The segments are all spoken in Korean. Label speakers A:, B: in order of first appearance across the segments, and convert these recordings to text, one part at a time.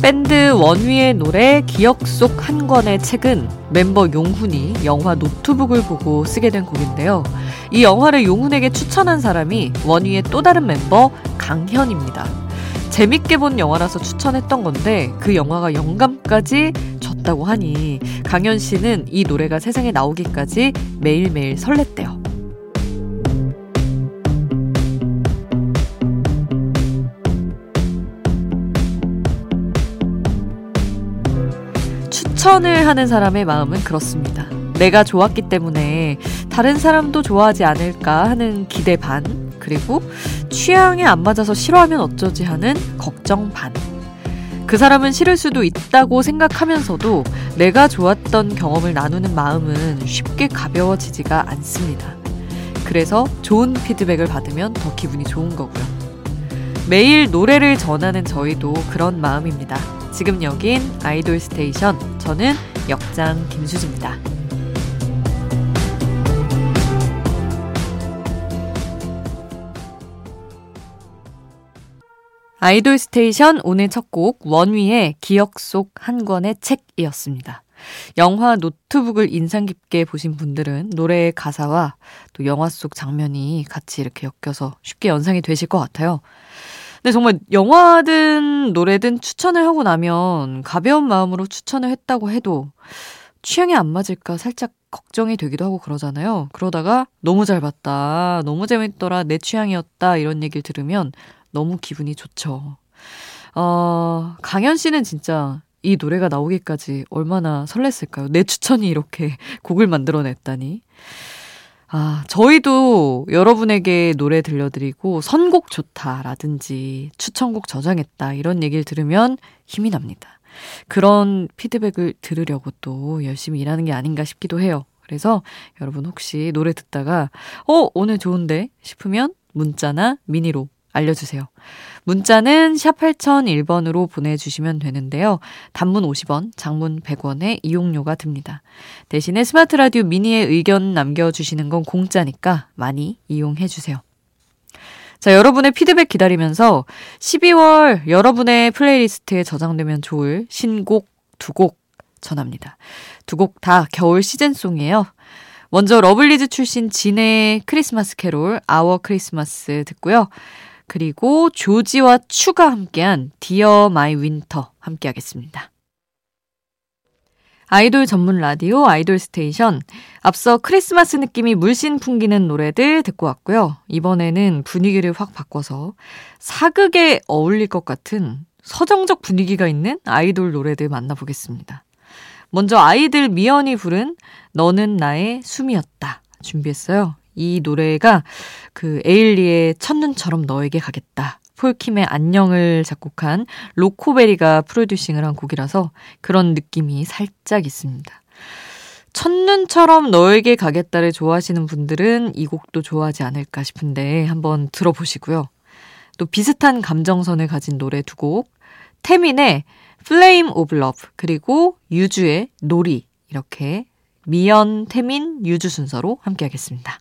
A: 밴드 원위의 노래 기억 속 한 권의 책은 멤버 용훈이 영화 노트북을 보고 쓰게 된 곡인데요. 이 영화를 용훈에게 추천한 사람이 원위의 또 다른 멤버 강현입니다. 재밌게 본 영화라서 추천했던 건데 그 영화가 영감까지 줬다고 하니 강현 씨는 이 노래가 세상에 나오기까지 매일매일 설렜대요. 추천을 하는 사람의 마음은 그렇습니다. 내가 좋았기 때문에 다른 사람도 좋아하지 않을까 하는 기대 반, 그리고 취향에 안 맞아서 싫어하면 어쩌지 하는 걱정 반. 그 사람은 싫을 수도 있다고 생각하면서도 내가 좋았던 경험을 나누는 마음은 쉽게 가벼워지지가 않습니다. 그래서 좋은 피드백을 받으면 더 기분이 좋은 거고요. 매일 노래를 전하는 저희도 그런 마음입니다. 지금 여긴 아이돌 스테이션. 저는 역장 김수지입니다. 아이돌 스테이션 오늘 첫 곡 원위의 기억 속 한 권의 책이었습니다. 영화 노트북을 인상 깊게 보신 분들은 노래의 가사와 또 영화 속 장면이 같이 이렇게 엮여서 쉽게 연상이 되실 것 같아요. 근데 정말 영화든 노래든 추천을 하고 나면 가벼운 마음으로 추천을 했다고 해도 취향이 안 맞을까 살짝 걱정이 되기도 하고 그러잖아요. 그러다가 너무 잘 봤다. 너무 재밌더라. 내 취향이었다. 이런 얘기를 들으면 너무 기분이 좋죠. 어, 강현 씨는 진짜 이 노래가 나오기까지 얼마나 설렜을까요? 내 추천이 이렇게 곡을 만들어냈다니. 아, 저희도 여러분에게 노래 들려드리고 선곡 좋다라든지 추천곡 저장했다 이런 얘기를 들으면 힘이 납니다. 그런 피드백을 들으려고 또 열심히 일하는 게 아닌가 싶기도 해요. 그래서 여러분 혹시 노래 듣다가 어, 오늘 좋은데 싶으면 문자나 미니로 알려주세요. 문자는 샵 8001번으로 보내주시면 되는데요. 단문 50원, 장문 100원의 이용료가 듭니다. 대신에 스마트 라디오 미니의 의견 남겨주시는 건 공짜니까 많이 이용해주세요. 자, 여러분의 피드백 기다리면서 12월 여러분의 플레이리스트에 저장되면 좋을 신곡 두 곡 전합니다. 두 곡 다 겨울 시즌송이에요. 먼저 러블리즈 출신 진의 크리스마스 캐롤 Our Christmas 듣고요. 그리고 조지와 츄가 함께한 Dear My Winter 함께 하겠습니다. 아이돌 전문 라디오 아이돌 스테이션. 앞서 크리스마스 느낌이 물씬 풍기는 노래들 듣고 왔고요. 이번에는 분위기를 확 바꿔서 사극에 어울릴 것 같은 서정적 분위기가 있는 아이돌 노래들 만나보겠습니다. 먼저 아이들 미연이 부른 너는 나의 숨이었다 준비했어요. 이 노래가 그 에일리의 첫눈처럼 너에게 가겠다. 폴킴의 안녕을 작곡한 로코베리가 프로듀싱을 한 곡이라서 그런 느낌이 살짝 있습니다. 첫눈처럼 너에게 가겠다를 좋아하시는 분들은 이 곡도 좋아하지 않을까 싶은데 한번 들어보시고요. 또 비슷한 감정선을 가진 노래 두 곡, 태민의 Flame of Love 그리고 유주의 놀이 이렇게 미연, 태민, 유주 순서로 함께 하겠습니다.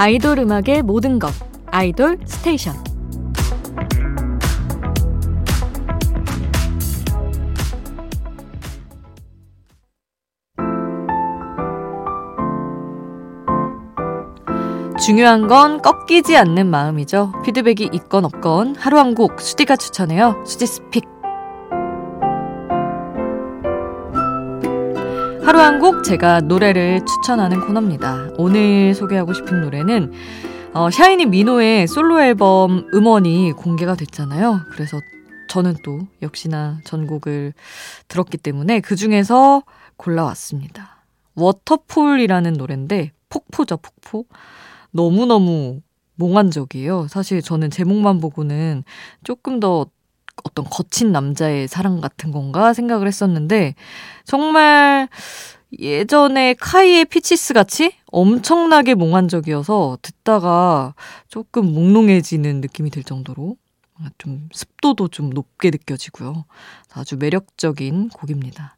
A: 아이돌 음악의 모든 것 아이돌 스테이션 중요한 건 꺾이지 않는 마음이죠. 피드백이 있건 없건 하루 한 곡 수디가 추천해요. 수디's pick. 하루 한 곡 제가 노래를 추천하는 코너입니다. 오늘 소개하고 싶은 노래는 어, 샤이니 민호의 솔로 앨범 음원이 공개가 됐잖아요. 그래서 저는 또 역시나 전곡을 들었기 때문에 그 중에서 골라왔습니다. Waterfall이라는 노래인데 폭포죠, 폭포. 너무너무 몽환적이에요. 사실 저는 제목만 보고는 조금 더 어떤 거친 남자의 사랑 같은 건가 생각을 했었는데 정말 예전에 카이의 Peaches 같이 엄청나게 몽환적이어서 듣다가 조금 몽롱해지는 느낌이 들 정도로 좀 습도도 좀 높게 느껴지고요. 아주 매력적인 곡입니다.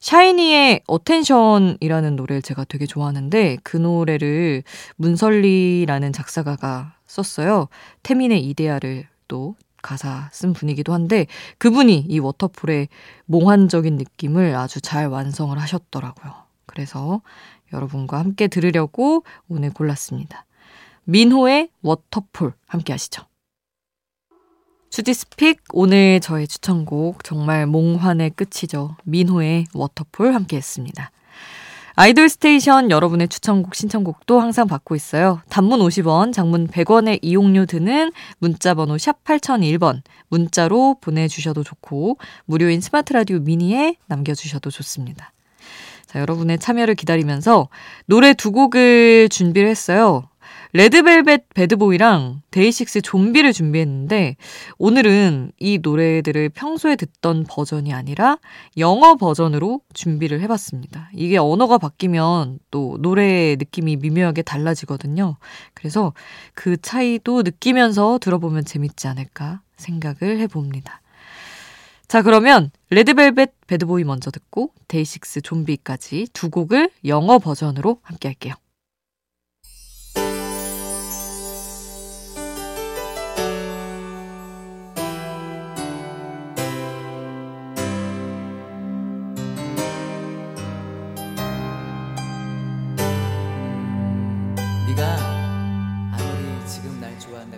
A: 샤이니의 Attention이라는 노래를 제가 되게 좋아하는데 그 노래를 문설리라는 작사가가 썼어요. 태민의 이데아를 또 가사 쓴 분이기도 한데 그분이 이 Waterfall의 몽환적인 느낌을 아주 잘 완성을 하셨더라고요. 그래서 여러분과 함께 들으려고 오늘 골랐습니다. 민호의 Waterfall 함께 하시죠. 주디's pick 오늘 저의 추천곡 정말 몽환의 끝이죠. 민호의 Waterfall 함께 했습니다. 아이돌 스테이션 여러분의 추천곡 신청곡도 항상 받고 있어요. 단문 50원, 장문 100원의 이용료 드는 문자번호 샵 8001번 문자로 보내주셔도 좋고 무료인 스마트 라디오 미니에 남겨주셔도 좋습니다. 자, 여러분의 참여를 기다리면서 노래 두 곡을 준비를 했어요. 레드벨벳 Bad Boy랑 데이식스 좀비를 준비했는데 오늘은 이 노래들을 평소에 듣던 버전이 아니라 영어 버전으로 준비를 해봤습니다. 이게 언어가 바뀌면 또 노래의 느낌이 미묘하게 달라지거든요. 그래서 그 차이도 느끼면서 들어보면 재밌지 않을까 생각을 해봅니다. 자, 그러면 레드벨벳 배드보이 먼저 듣고 데이식스 좀비까지 두 곡을 영어 버전으로 함께 할게요.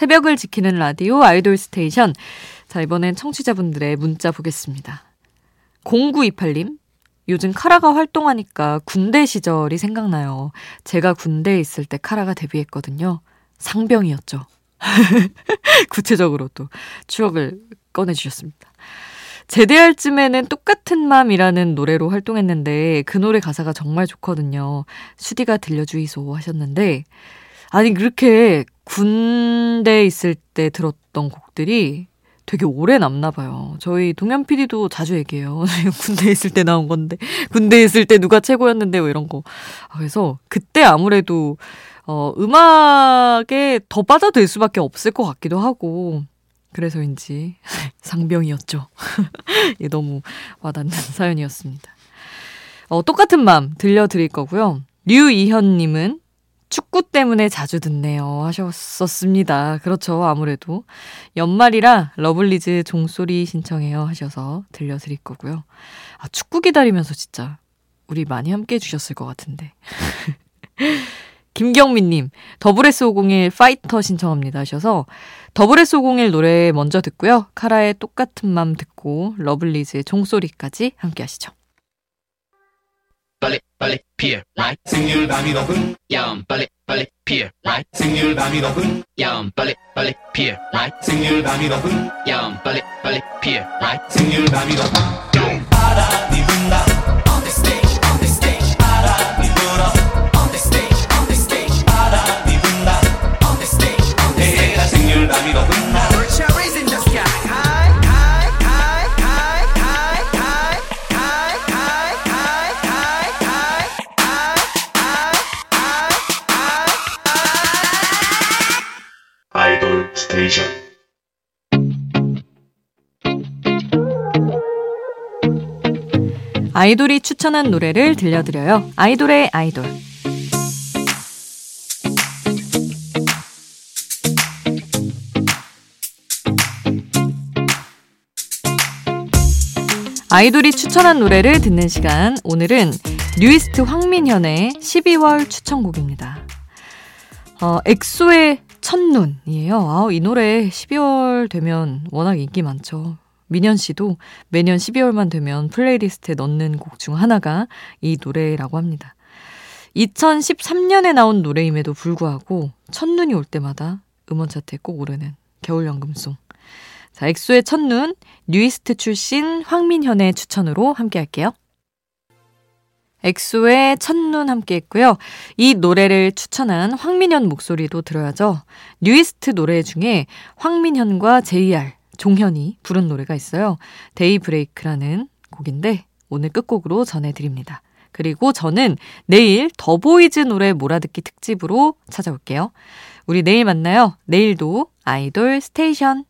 A: 새벽을 지키는 라디오 아이돌 스테이션. 자, 이번엔 청취자분들의 문자 보겠습니다. 0928님, 요즘 카라가 활동하니까 군대 시절이 생각나요. 제가 군대에 있을 때 카라가 데뷔했거든요. 상병이었죠. 구체적으로 또 추억을 꺼내주셨습니다. 제대할 쯤에는 똑같은 맘이라는 노래로 활동했는데 그 노래 가사가 정말 좋거든요. 수디가 들려주이소 하셨는데 아니 그렇게 군대에 있을 때 들었던 곡들이 되게 오래 남나 봐요. 저희 동현 PD도 자주 얘기해요. 군대에 있을 때 나온 건데 군대에 있을 때 누가 최고였는데 뭐 이런 거. 아, 그래서 그때 아무래도 어 음악에 더 빠져들 수밖에 없을 것 같기도 하고 그래서인지 상병이었죠. 예, 너무 와닿는 사연이었습니다. 어, 똑같은 마음 들려드릴 거고요. 류이현님은 축구 때문에 자주 듣네요. 하셨었습니다. 그렇죠. 아무래도. 연말이라 러블리즈 종소리 신청해요. 하셔서 들려드릴 거고요. 아, 축구 기다리면서 진짜 우리 많이 함께 해주셨을 것 같은데. 김경민님, 더블S501 파이터 신청합니다 하셔서 더블S501 노래 먼저 듣고요. 카라의 똑같은 맘 듣고 러블리즈의 종소리까지 함께 하시죠. 빨리 빨리 피어 라이. 생률 밤이 높은 야음 빨리 빨리 피어 라이. 생률 밤이 높은 야음 빨리 빨리 피어 라이. 생률 밤이 높은 야음 빨리 빨리 피어 라이. 생률 밤이 높은 바람이 스테이션 아이돌이 추천한 노래를 들려드려요. 아이돌의 아이돌. 아이돌이 추천한 노래를 듣는 시간. 오늘은 뉴이스트 황민현의 12월 추천곡입니다. 어, 엑소의 첫눈이에요. 아, 이 노래 12월 되면 워낙 인기 많죠. 민현 씨도 매년 12월만 되면 플레이리스트에 넣는 곡 중 하나가 이 노래라고 합니다. 2013년에 나온 노래임에도 불구하고 첫눈이 올 때마다 음원 차트에 꼭 오르는 겨울 연금송. 자, 엑소의 첫눈, 뉴이스트 출신 황민현의 추천으로 함께 할게요. 엑소의 첫눈 함께 했고요. 이 노래를 추천한 황민현 목소리도 들어야죠. 뉴이스트 노래 중에 황민현과 JR, 종현이 부른 노래가 있어요. Daybreak라는 곡인데 오늘 끝곡으로 전해드립니다. 그리고 저는 내일 더보이즈 노래 몰아듣기 특집으로 찾아올게요. 우리 내일 만나요. 내일도 아이돌 스테이션.